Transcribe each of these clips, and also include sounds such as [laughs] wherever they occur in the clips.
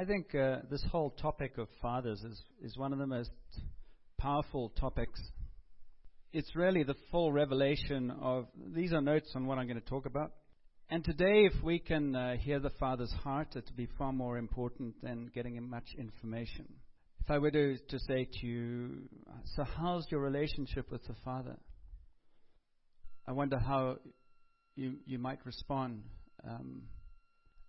I think uh, this whole topic of fathers is, is one of the most powerful topics. It's really the full revelation of. These are notes on what I'm going to talk about. And today, if we can uh, hear the Father's heart, it would be far more important than getting much information. If I were to, to say to you, so how's your relationship with the Father? I wonder how you, you might respond. Um,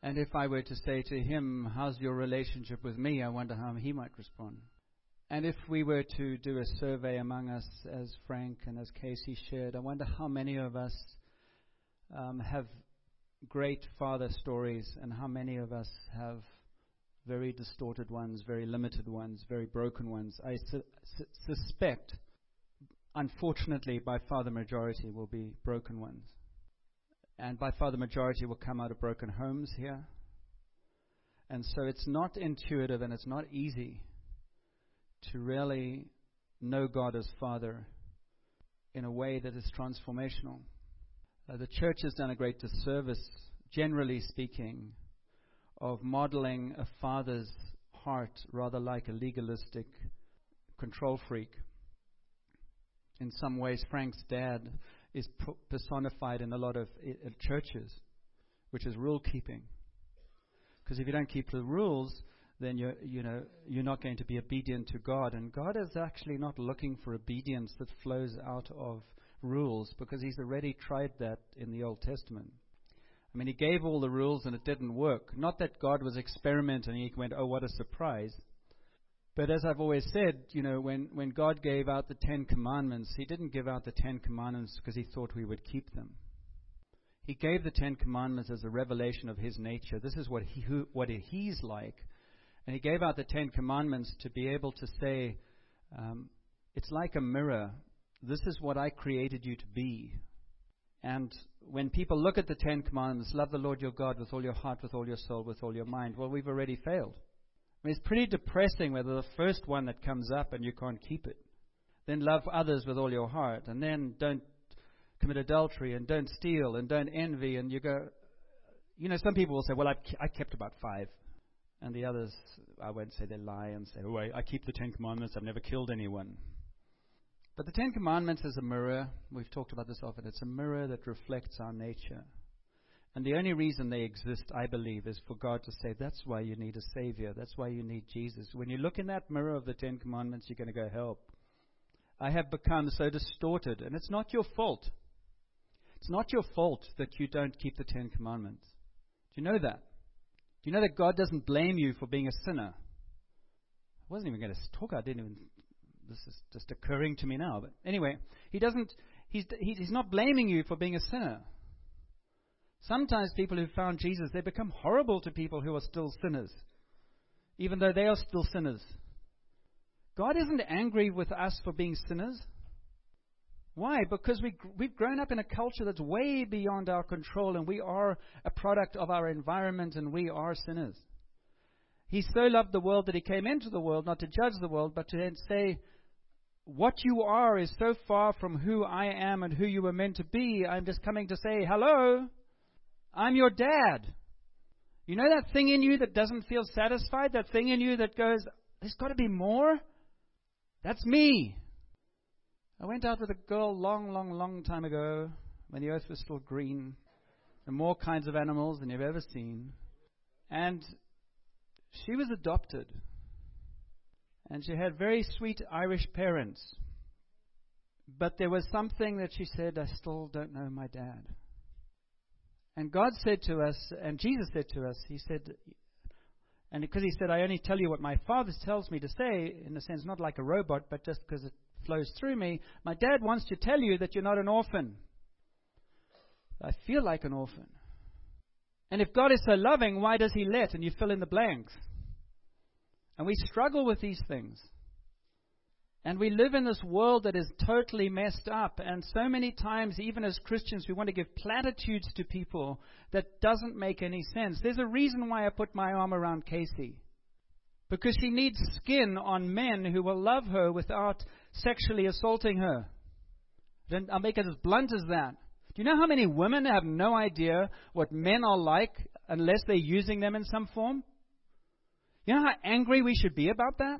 and if I were to say to him, How's your relationship with me? I wonder how he might respond. And if we were to do a survey among us, as Frank and as Casey shared, I wonder how many of us um, have great father stories and how many of us have very distorted ones, very limited ones, very broken ones. I su- su- suspect, unfortunately, by far the majority will be broken ones. And by far the majority will come out of broken homes here. And so it's not intuitive and it's not easy to really know God as Father in a way that is transformational. Uh, the church has done a great disservice, generally speaking, of modeling a father's heart rather like a legalistic control freak. In some ways, Frank's dad is personified in a lot of churches, which is rule keeping. Because if you don't keep the rules, then you're, you know, you're not going to be obedient to God. And God is actually not looking for obedience that flows out of rules because He's already tried that in the Old Testament. I mean, He gave all the rules and it didn't work. Not that God was experimenting and He went, oh, what a surprise. But as I've always said, you know, when, when God gave out the Ten Commandments, He didn't give out the Ten Commandments because He thought we would keep them. He gave the Ten Commandments as a revelation of His nature. This is what, he, who, what He's like. And He gave out the Ten Commandments to be able to say, um, it's like a mirror. This is what I created you to be. And when people look at the Ten Commandments, love the Lord your God with all your heart, with all your soul, with all your mind, well, we've already failed. I mean, it's pretty depressing whether the first one that comes up and you can't keep it. Then love others with all your heart, and then don't commit adultery, and don't steal, and don't envy, and you go. You know, some people will say, "Well, I've, I kept about five. and the others, I won't say they lie and say, "Oh, I, I keep the Ten Commandments. I've never killed anyone." But the Ten Commandments is a mirror. We've talked about this often. It's a mirror that reflects our nature. And the only reason they exist, I believe, is for God to say, that's why you need a Savior. That's why you need Jesus. When you look in that mirror of the Ten Commandments, you're going to go, help. I have become so distorted. And it's not your fault. It's not your fault that you don't keep the Ten Commandments. Do you know that? Do you know that God doesn't blame you for being a sinner? I wasn't even going to talk. I didn't even. This is just occurring to me now. But anyway, He doesn't. He's, he's not blaming you for being a sinner. Sometimes people who found Jesus, they become horrible to people who are still sinners, even though they are still sinners. God isn't angry with us for being sinners. Why? Because we, we've grown up in a culture that's way beyond our control, and we are a product of our environment, and we are sinners. He so loved the world that he came into the world, not to judge the world, but to say, What you are is so far from who I am and who you were meant to be. I'm just coming to say, Hello. I'm your dad. You know that thing in you that doesn't feel satisfied? That thing in you that goes, there's got to be more? That's me. I went out with a girl long, long, long time ago when the earth was still green and more kinds of animals than you've ever seen. And she was adopted. And she had very sweet Irish parents. But there was something that she said, I still don't know my dad. And God said to us, and Jesus said to us, He said, and because He said, I only tell you what my Father tells me to say, in a sense, not like a robot, but just because it flows through me, my dad wants to tell you that you're not an orphan. I feel like an orphan. And if God is so loving, why does He let? And you fill in the blanks. And we struggle with these things. And we live in this world that is totally messed up. And so many times, even as Christians, we want to give platitudes to people that doesn't make any sense. There's a reason why I put my arm around Casey. Because she needs skin on men who will love her without sexually assaulting her. Then I'll make it as blunt as that. Do you know how many women have no idea what men are like unless they're using them in some form? You know how angry we should be about that?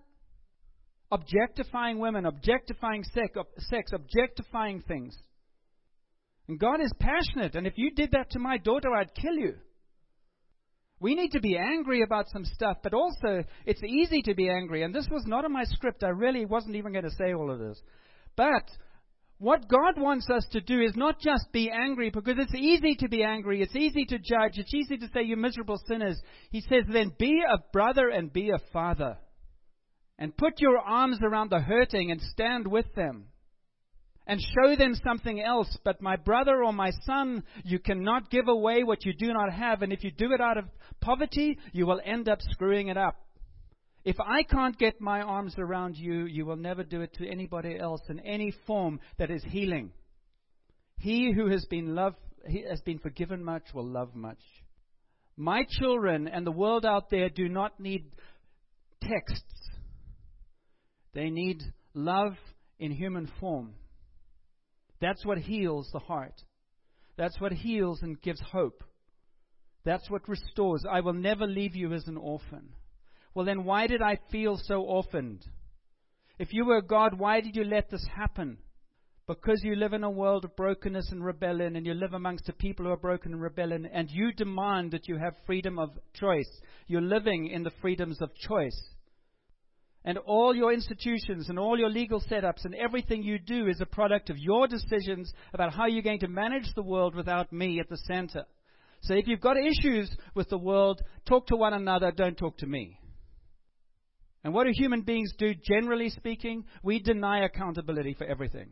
Objectifying women, objectifying sex, objectifying things. And God is passionate, and if you did that to my daughter, I'd kill you. We need to be angry about some stuff, but also it's easy to be angry. And this was not in my script. I really wasn't even going to say all of this. But what God wants us to do is not just be angry because it's easy to be angry. It's easy to judge. It's easy to say you're miserable sinners. He says, then be a brother and be a father. And put your arms around the hurting and stand with them and show them something else. But my brother or my son, you cannot give away what you do not have. And if you do it out of poverty, you will end up screwing it up. If I can't get my arms around you, you will never do it to anybody else in any form that is healing. He who has been loved, he has been forgiven much will love much. My children and the world out there do not need texts. They need love in human form. That's what heals the heart. That's what heals and gives hope. That's what restores. I will never leave you as an orphan. Well, then why did I feel so orphaned? If you were God, why did you let this happen? Because you live in a world of brokenness and rebellion, and you live amongst a people who are broken and rebellion, and you demand that you have freedom of choice. You're living in the freedoms of choice. And all your institutions and all your legal setups and everything you do is a product of your decisions about how you're going to manage the world without me at the center. So if you've got issues with the world, talk to one another, don't talk to me. And what do human beings do, generally speaking? We deny accountability for everything.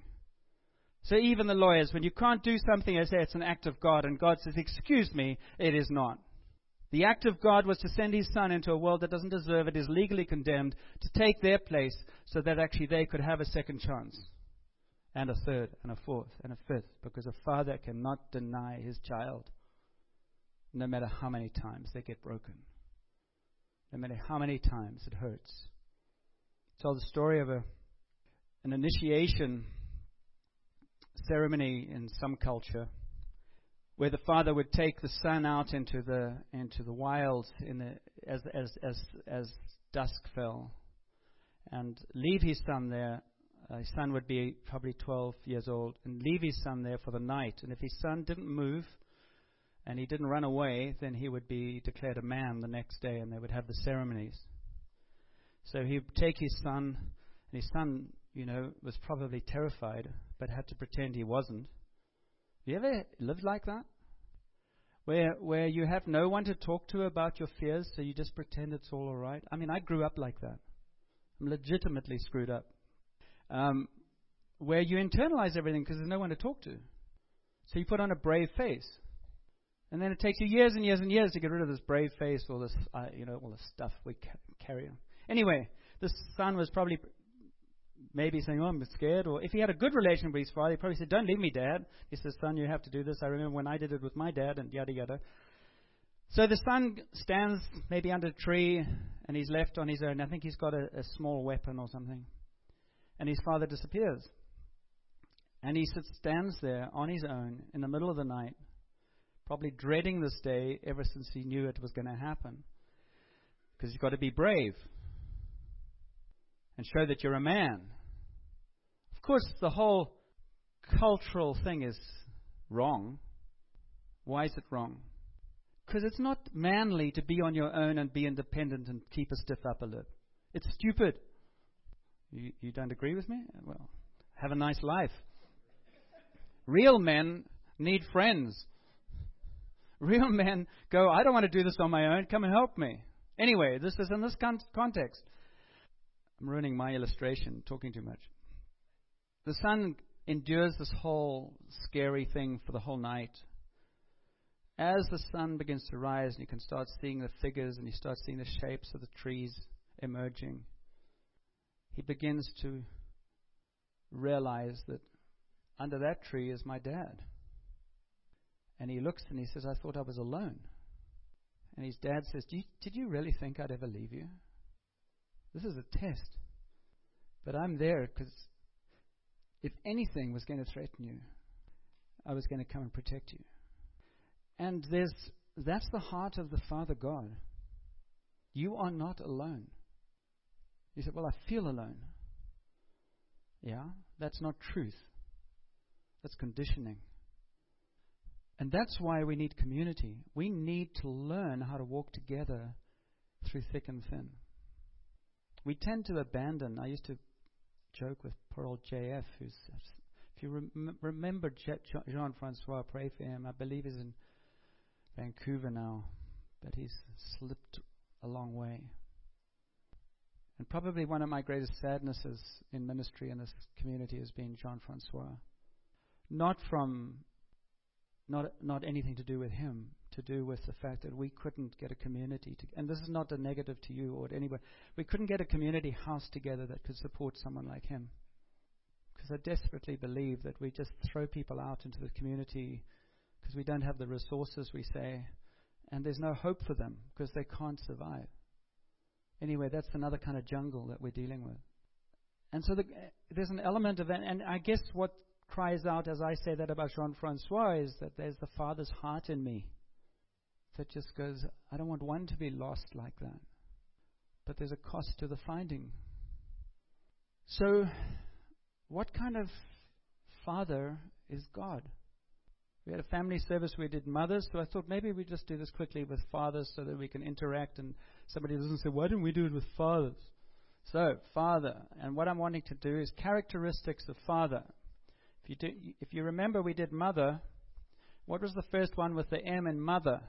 So even the lawyers, when you can't do something, they say it's an act of God, and God says, Excuse me, it is not. The act of God was to send his son into a world that doesn't deserve it, is legally condemned, to take their place so that actually they could have a second chance, and a third, and a fourth, and a fifth, because a father cannot deny his child, no matter how many times they get broken, no matter how many times it hurts. I tell the story of a, an initiation ceremony in some culture where the father would take the son out into the into the wilds in the, as as as as dusk fell, and leave his son there. Uh, his son would be probably 12 years old, and leave his son there for the night. And if his son didn't move, and he didn't run away, then he would be declared a man the next day, and they would have the ceremonies. So he would take his son, and his son, you know, was probably terrified, but had to pretend he wasn't you ever lived like that? Where where you have no one to talk to about your fears, so you just pretend it's all alright? I mean, I grew up like that. I'm legitimately screwed up. Um, where you internalize everything because there's no one to talk to. So you put on a brave face. And then it takes you years and years and years to get rid of this brave face, all this, uh, you know, all the stuff we ca- carry on. Anyway, this son was probably maybe saying, "Oh, I'm scared," or if he had a good relation with his father, he probably said, "Don't leave me, Dad." He says, "Son, you have to do this. I remember when I did it with my dad," and yada yada. So the son stands maybe under a tree, and he's left on his own. I think he's got a, a small weapon or something, and his father disappears. And he sits, stands there on his own in the middle of the night, probably dreading this day ever since he knew it was going to happen. Because he's got to be brave and show that you're a man. Of course, the whole cultural thing is wrong. Why is it wrong? Because it's not manly to be on your own and be independent and keep a stiff upper lip. It's stupid. You, you don't agree with me? Well, have a nice life. Real men need friends. Real men go, I don't want to do this on my own. Come and help me. Anyway, this is in this con- context. I'm ruining my illustration, talking too much. The son endures this whole scary thing for the whole night. As the sun begins to rise, and you can start seeing the figures and you start seeing the shapes of the trees emerging, he begins to realize that under that tree is my dad. And he looks and he says, I thought I was alone. And his dad says, you, Did you really think I'd ever leave you? This is a test. But I'm there because if anything was going to threaten you, I was going to come and protect you. And there's that's the heart of the Father God. You are not alone. You said, Well, I feel alone. Yeah, that's not truth. That's conditioning. And that's why we need community. We need to learn how to walk together through thick and thin. We tend to abandon. I used to joke with poor old JF, who's, if you rem- remember Jean Francois, pray for him. I believe he's in Vancouver now, but he's slipped a long way. And probably one of my greatest sadnesses in ministry in this community has been Jean Francois. Not from, not, not anything to do with him, to do with the fact that we couldn't get a community to, and this is not a negative to you or to. We couldn't get a community house together that could support someone like him. Because I desperately believe that we just throw people out into the community because we don't have the resources, we say, and there's no hope for them because they can't survive. Anyway, that's another kind of jungle that we're dealing with. And so the, there's an element of and I guess what cries out as I say that about Jean Francois is that there's the Father's heart in me that just goes, I don't want one to be lost like that. But there's a cost to the finding. So, what kind of father is God? We had a family service we did mothers, so I thought maybe we just do this quickly with fathers so that we can interact and somebody doesn't say, why don't we do it with fathers? So, father, and what I'm wanting to do is characteristics of father. If you, do, if you remember, we did mother. What was the first one with the M in mother?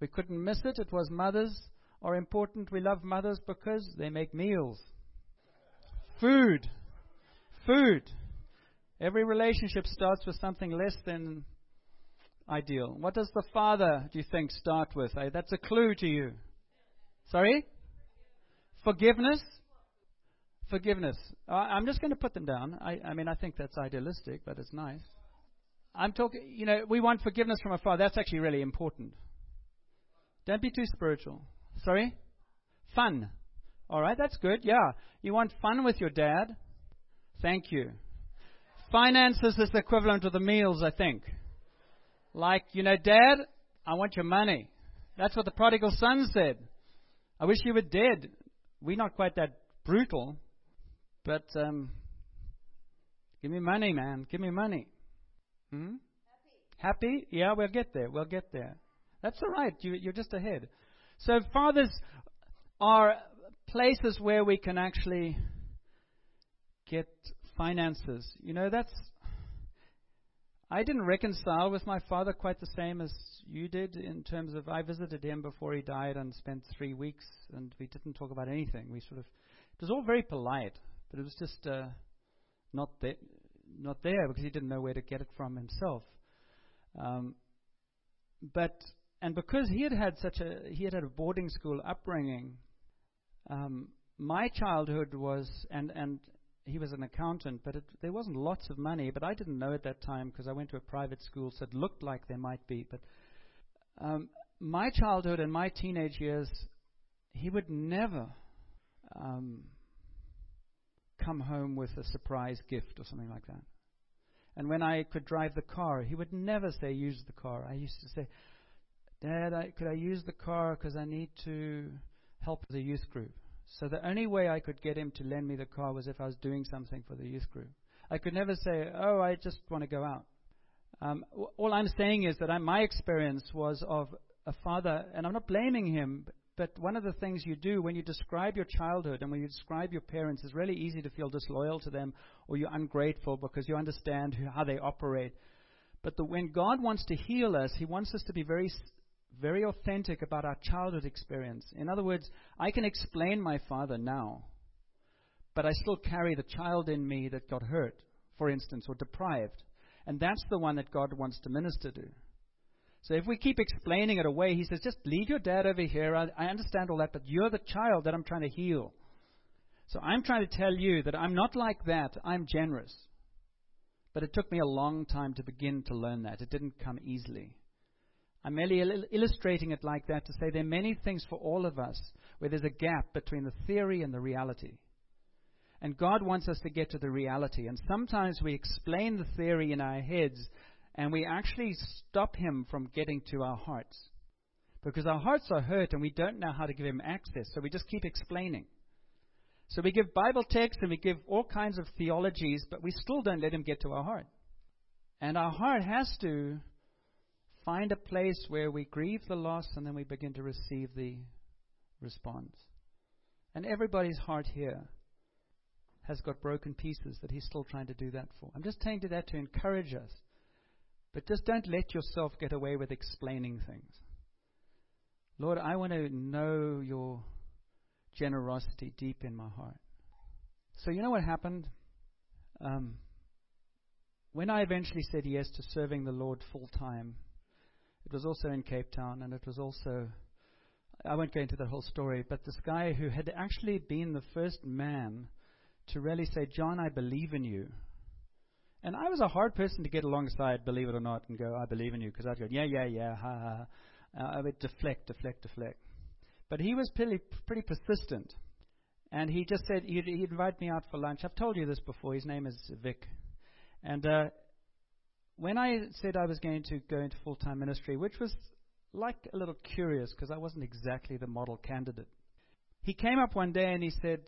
We couldn't miss it. It was mothers are important. We love mothers because they make meals. Food. Food. Every relationship starts with something less than ideal. What does the father, do you think, start with? That's a clue to you. Sorry? Forgiveness? Forgiveness. I'm just going to put them down. I, I mean, I think that's idealistic, but it's nice. I'm talking, you know, we want forgiveness from our father. That's actually really important. Don't be too spiritual. Sorry? Fun. All right, that's good. Yeah. You want fun with your dad? Thank you. Finances is the equivalent of the meals, I think. Like, you know, Dad, I want your money. That's what the prodigal son said. I wish you were dead. We're not quite that brutal, but um, give me money, man. Give me money. Hmm? Happy. Happy? Yeah, we'll get there. We'll get there. That's all right. You, you're just ahead. So fathers are places where we can actually get finances. You know, that's. I didn't reconcile with my father quite the same as you did in terms of I visited him before he died and spent three weeks, and we didn't talk about anything. We sort of. It was all very polite, but it was just uh, not there, not there because he didn't know where to get it from himself. Um, but and because he had had such a he had had a boarding school upbringing, um, my childhood was and and he was an accountant, but it, there wasn't lots of money. But I didn't know at that time because I went to a private school, so it looked like there might be. But um, my childhood and my teenage years, he would never um, come home with a surprise gift or something like that. And when I could drive the car, he would never say, use the car. I used to say, Dad, I, could I use the car because I need to help the youth group? So the only way I could get him to lend me the car was if I was doing something for the youth group. I could never say, "Oh, I just want to go out." Um, w- all I'm saying is that I, my experience was of a father, and I'm not blaming him, but one of the things you do when you describe your childhood and when you describe your parents is really easy to feel disloyal to them or you're ungrateful because you understand who, how they operate. But the, when God wants to heal us, He wants us to be very very authentic about our childhood experience. In other words, I can explain my father now, but I still carry the child in me that got hurt, for instance, or deprived. And that's the one that God wants to minister to. So if we keep explaining it away, he says, just leave your dad over here. I, I understand all that, but you're the child that I'm trying to heal. So I'm trying to tell you that I'm not like that. I'm generous. But it took me a long time to begin to learn that. It didn't come easily. I'm merely il- illustrating it like that to say there are many things for all of us where there's a gap between the theory and the reality. And God wants us to get to the reality. And sometimes we explain the theory in our heads and we actually stop Him from getting to our hearts. Because our hearts are hurt and we don't know how to give Him access, so we just keep explaining. So we give Bible texts and we give all kinds of theologies, but we still don't let Him get to our heart. And our heart has to find a place where we grieve the loss and then we begin to receive the response. And everybody's heart here has got broken pieces that he's still trying to do that for. I'm just telling to that to encourage us. But just don't let yourself get away with explaining things. Lord, I want to know your generosity deep in my heart. So, you know what happened? Um, when I eventually said yes to serving the Lord full time, it was also in Cape Town, and it was also, I won't go into the whole story, but this guy who had actually been the first man to really say, John, I believe in you. And I was a hard person to get alongside, believe it or not, and go, I believe in you, because I'd go, yeah, yeah, yeah, ha, ha, ha. Uh, I would deflect, deflect, deflect. But he was pretty, pretty persistent. And he just said, he'd, he'd invite me out for lunch. I've told you this before. His name is Vic. And uh, when I said I was going to go into full time ministry, which was like a little curious because I wasn't exactly the model candidate, he came up one day and he said,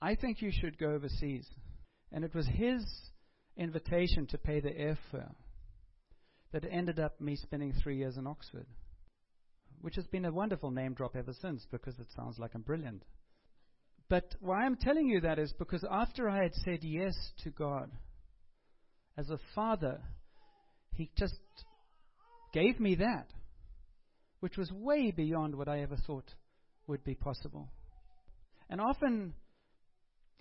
I think you should go overseas. And it was his invitation to pay the airfare that ended up me spending three years in Oxford, which has been a wonderful name drop ever since because it sounds like I'm brilliant. But why I'm telling you that is because after I had said yes to God, as a father, He just gave me that, which was way beyond what I ever thought would be possible. And often,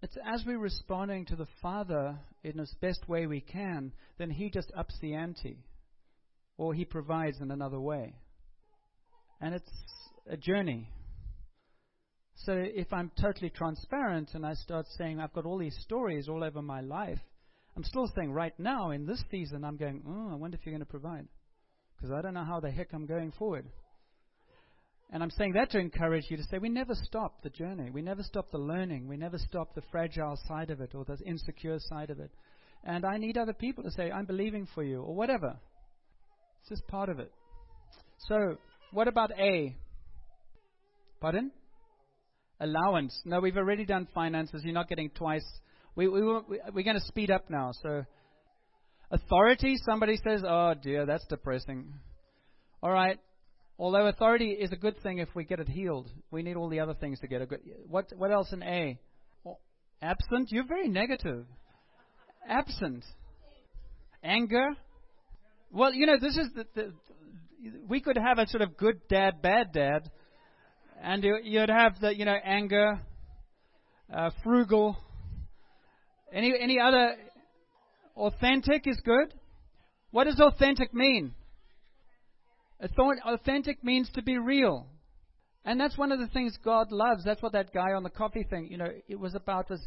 it's as we're responding to the Father in the best way we can, then He just ups the ante, or He provides in another way. And it's a journey. So if I'm totally transparent and I start saying I've got all these stories all over my life, I'm still saying right now in this season, I'm going, oh, I wonder if you're going to provide. Because I don't know how the heck I'm going forward. And I'm saying that to encourage you to say we never stop the journey. We never stop the learning. We never stop the fragile side of it or the insecure side of it. And I need other people to say, I'm believing for you or whatever. It's just part of it. So, what about A? Pardon? Allowance. No, we've already done finances. You're not getting twice. We, we, we, we're going to speed up now. So, authority, somebody says, oh dear, that's depressing. All right. Although authority is a good thing if we get it healed, we need all the other things to get a good. What what else in A? Absent. You're very negative. Absent. Anger. Well, you know, this is the, the we could have a sort of good dad, bad dad, and you'd have the you know anger, uh, frugal. Any any other authentic is good. What does authentic mean? Authentic means to be real. And that's one of the things God loves. That's what that guy on the coffee thing, you know, it was about was.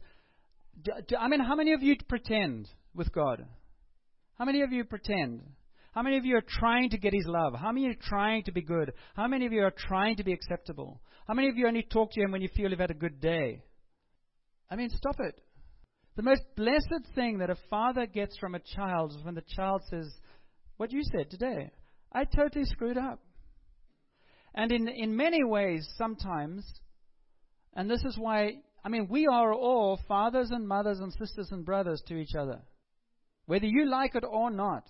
I mean, how many of you pretend with God? How many of you pretend? How many of you are trying to get His love? How many are trying to be good? How many of you are trying to be acceptable? How many of you only talk to Him when you feel you've had a good day? I mean, stop it. The most blessed thing that a father gets from a child is when the child says, What you said today. I totally screwed up. And in, in many ways, sometimes, and this is why, I mean, we are all fathers and mothers and sisters and brothers to each other. Whether you like it or not.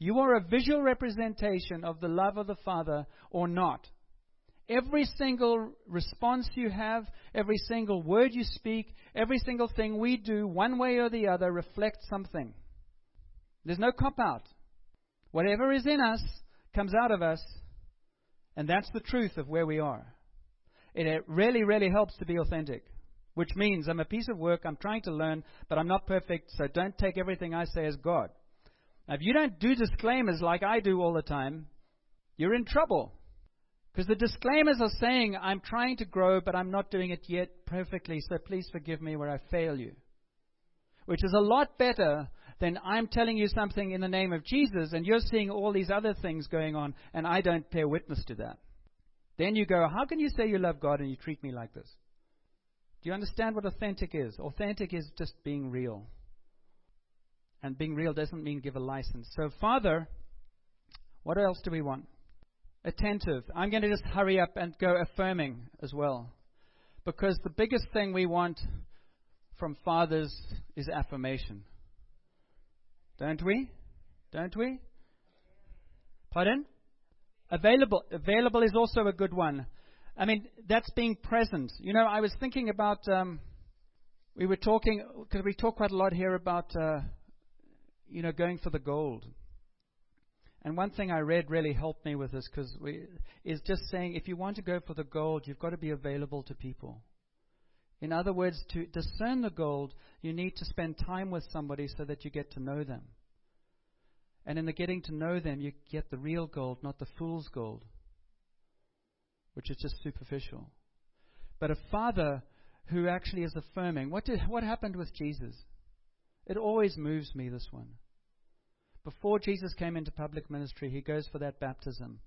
You are a visual representation of the love of the Father or not. Every single response you have, every single word you speak, every single thing we do, one way or the other, reflects something. There's no cop out. Whatever is in us comes out of us, and that's the truth of where we are. It really, really helps to be authentic, which means I'm a piece of work, I'm trying to learn, but I'm not perfect, so don't take everything I say as God. Now, if you don't do disclaimers like I do all the time, you're in trouble. Because the disclaimers are saying, I'm trying to grow, but I'm not doing it yet perfectly, so please forgive me where I fail you. Which is a lot better than I'm telling you something in the name of Jesus, and you're seeing all these other things going on, and I don't bear witness to that. Then you go, How can you say you love God and you treat me like this? Do you understand what authentic is? Authentic is just being real. And being real doesn't mean give a license. So, Father, what else do we want? Attentive. I'm going to just hurry up and go affirming as well. Because the biggest thing we want from fathers is affirmation. Don't we? Don't we? Pardon? Available. Available is also a good one. I mean, that's being present. You know, I was thinking about. Um, we were talking because we talk quite a lot here about, uh, you know, going for the gold. And one thing I read really helped me with this because is just saying if you want to go for the gold, you've got to be available to people. In other words, to discern the gold, you need to spend time with somebody so that you get to know them. And in the getting to know them, you get the real gold, not the fool's gold, which is just superficial. But a father who actually is affirming, what, did, what happened with Jesus? It always moves me, this one. Before Jesus came into public ministry, he goes for that baptism.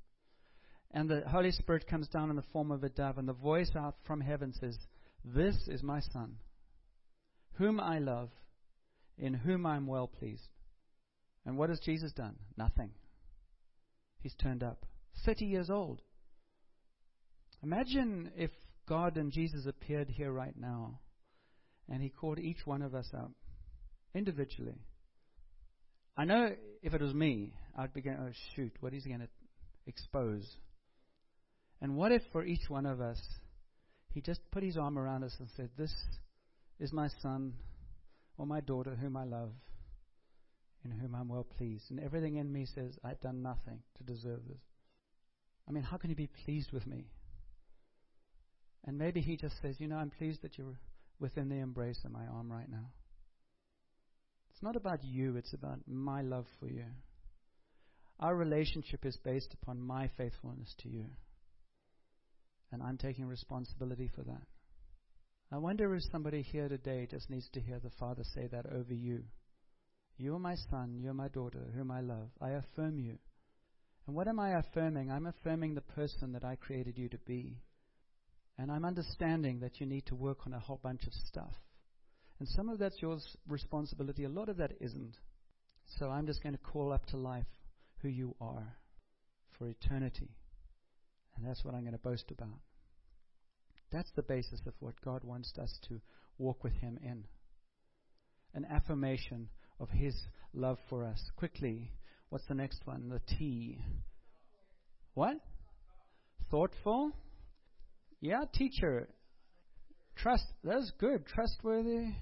And the Holy Spirit comes down in the form of a dove, and the voice out from heaven says, This is my Son, whom I love, in whom I am well pleased. And what has Jesus done? Nothing. He's turned up. 30 years old. Imagine if God and Jesus appeared here right now and He called each one of us up individually. I know if it was me, I'd be going, oh, shoot, what is He going to expose? And what if for each one of us, He just put His arm around us and said, This is my son or my daughter whom I love in whom I'm well pleased. And everything in me says, I've done nothing to deserve this. I mean, how can he be pleased with me? And maybe he just says, You know, I'm pleased that you're within the embrace of my arm right now. It's not about you, it's about my love for you. Our relationship is based upon my faithfulness to you. And I'm taking responsibility for that. I wonder if somebody here today just needs to hear the Father say that over you. You are my son, you are my daughter, whom I love. I affirm you. And what am I affirming? I'm affirming the person that I created you to be. And I'm understanding that you need to work on a whole bunch of stuff. And some of that's your responsibility, a lot of that isn't. So I'm just going to call up to life who you are for eternity. And that's what I'm going to boast about. That's the basis of what God wants us to walk with Him in. An affirmation of His love for us. Quickly, what's the next one? The T. What? Thoughtful? Yeah, teacher. Trust. That's good. Trustworthy.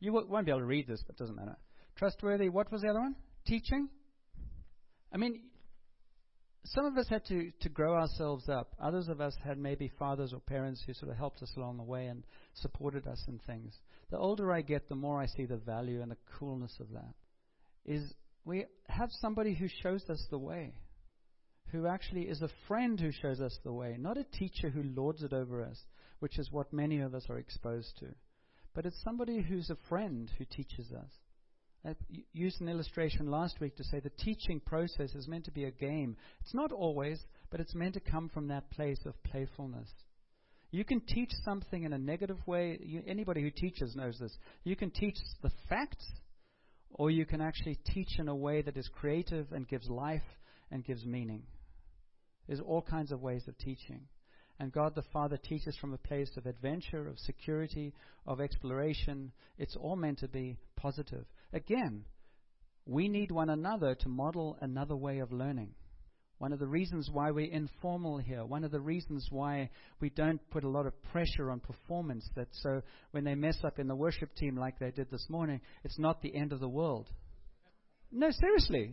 You won't be able to read this, but it doesn't matter. Trustworthy. What was the other one? Teaching? I mean, some of us had to, to grow ourselves up. Others of us had maybe fathers or parents who sort of helped us along the way and supported us in things. The older I get, the more I see the value and the coolness of that. Is we have somebody who shows us the way, who actually is a friend who shows us the way, not a teacher who lords it over us, which is what many of us are exposed to. But it's somebody who's a friend who teaches us. I used an illustration last week to say the teaching process is meant to be a game. It's not always, but it's meant to come from that place of playfulness. You can teach something in a negative way. You, anybody who teaches knows this. You can teach the facts, or you can actually teach in a way that is creative and gives life and gives meaning. There's all kinds of ways of teaching. And God the Father teaches from a place of adventure, of security, of exploration. It's all meant to be positive. Again, we need one another to model another way of learning. One of the reasons why we're informal here, one of the reasons why we don't put a lot of pressure on performance, that so when they mess up in the worship team like they did this morning, it's not the end of the world. No, seriously.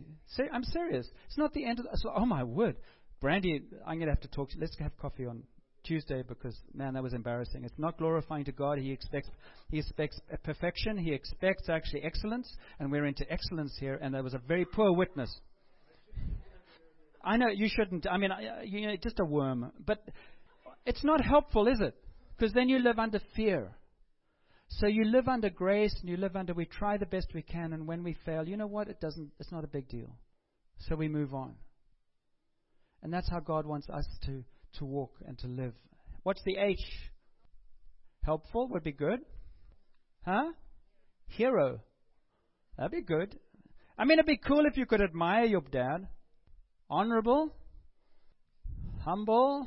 I'm serious. It's not the end of the. So, oh, my word. Brandy, I'm going to have to talk. to you. Let's have coffee on Tuesday because man, that was embarrassing. It's not glorifying to God. He expects he expects perfection. He expects actually excellence, and we're into excellence here. And that was a very poor witness. I know you shouldn't. I mean, you know, just a worm, but it's not helpful, is it? Because then you live under fear. So you live under grace, and you live under we try the best we can, and when we fail, you know what? It doesn't. It's not a big deal. So we move on. And that's how God wants us to to walk and to live. What's the H? Helpful would be good. Huh? Hero. That'd be good. I mean, it'd be cool if you could admire your dad. Honorable. humble,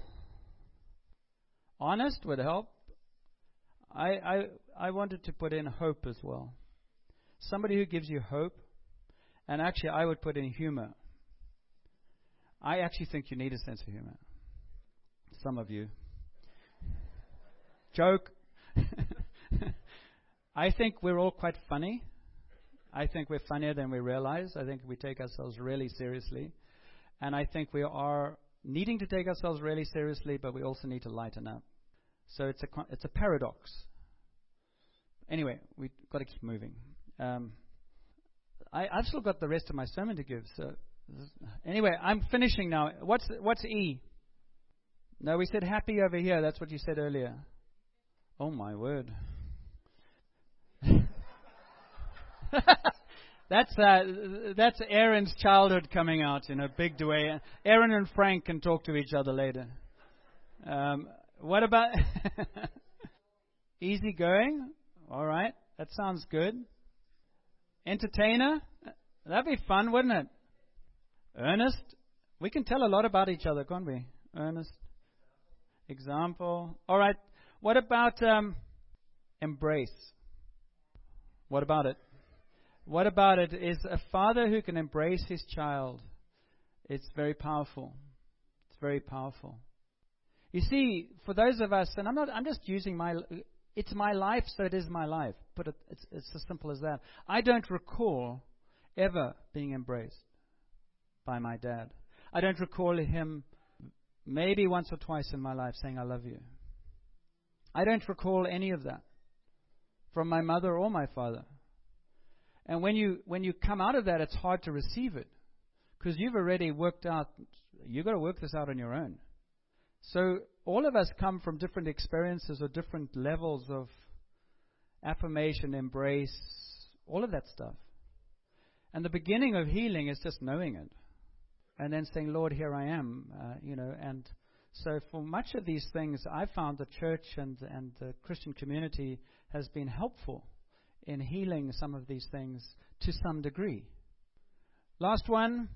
honest would help. I, I, I wanted to put in hope as well. Somebody who gives you hope, and actually, I would put in humor. I actually think you need a sense of humor. Some of you. Joke. [laughs] I think we're all quite funny. I think we're funnier than we realize. I think we take ourselves really seriously. And I think we are needing to take ourselves really seriously, but we also need to lighten up. So it's a, it's a paradox. Anyway, we've got to keep moving. Um, I, I've still got the rest of my sermon to give. So anyway, I'm finishing now. What's what's E? No, we said happy over here. That's what you said earlier. Oh my word. [laughs] that's uh, that's Aaron's childhood coming out in a big way. Aaron and Frank can talk to each other later. Um, what about [laughs] easy going? All right, that sounds good. Entertainer, that'd be fun, wouldn't it? Earnest, we can tell a lot about each other, can't we? Earnest, example. All right, what about um, embrace? What about it? What about it is a father who can embrace his child. It's very powerful. It's very powerful. You see, for those of us, and I'm not, I'm just using my, it's my life, so it is my life. But it, it's, it's as simple as that. I don't recall ever being embraced by my dad. I don't recall him maybe once or twice in my life saying, I love you. I don't recall any of that from my mother or my father. And when you when you come out of that, it's hard to receive it because you've already worked out. You've got to work this out on your own. So all of us come from different experiences or different levels of affirmation, embrace, all of that stuff. And the beginning of healing is just knowing it, and then saying, "Lord, here I am," uh, you know. And so for much of these things, I found the church and and the Christian community has been helpful in healing some of these things to some degree. Last one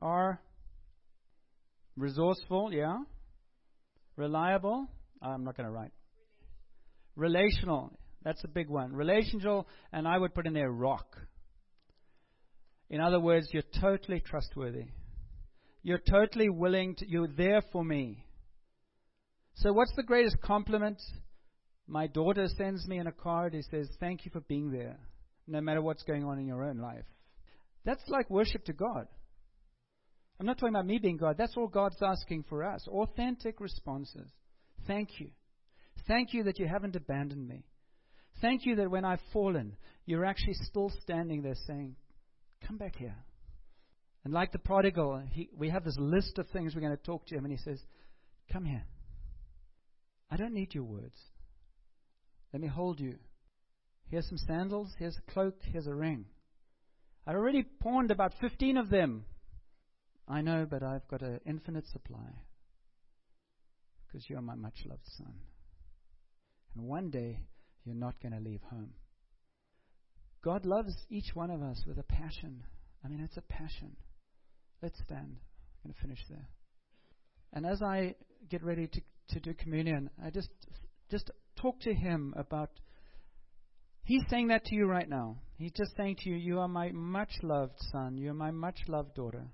are resourceful, yeah. Reliable. I'm not going to write. Relational. That's a big one. Relational, and I would put in there rock. In other words, you're totally trustworthy. You're totally willing to, you're there for me. So, what's the greatest compliment my daughter sends me in a card. He says, Thank you for being there, no matter what's going on in your own life. That's like worship to God. I'm not talking about me being God. That's all God's asking for us. Authentic responses. Thank you. Thank you that you haven't abandoned me. Thank you that when I've fallen, you're actually still standing there saying, Come back here. And like the prodigal, he, we have this list of things we're going to talk to him, and he says, Come here. I don't need your words. Let me hold you. Here's some sandals. Here's a cloak. Here's a ring. I already pawned about 15 of them. I know, but I've got an infinite supply because you're my much loved son. And one day, you're not going to leave home. God loves each one of us with a passion. I mean, it's a passion. Let's stand. I'm going to finish there. And as I get ready to, to do communion, I just just talk to him about. He's saying that to you right now. He's just saying to you, You are my much loved son. You are my much loved daughter.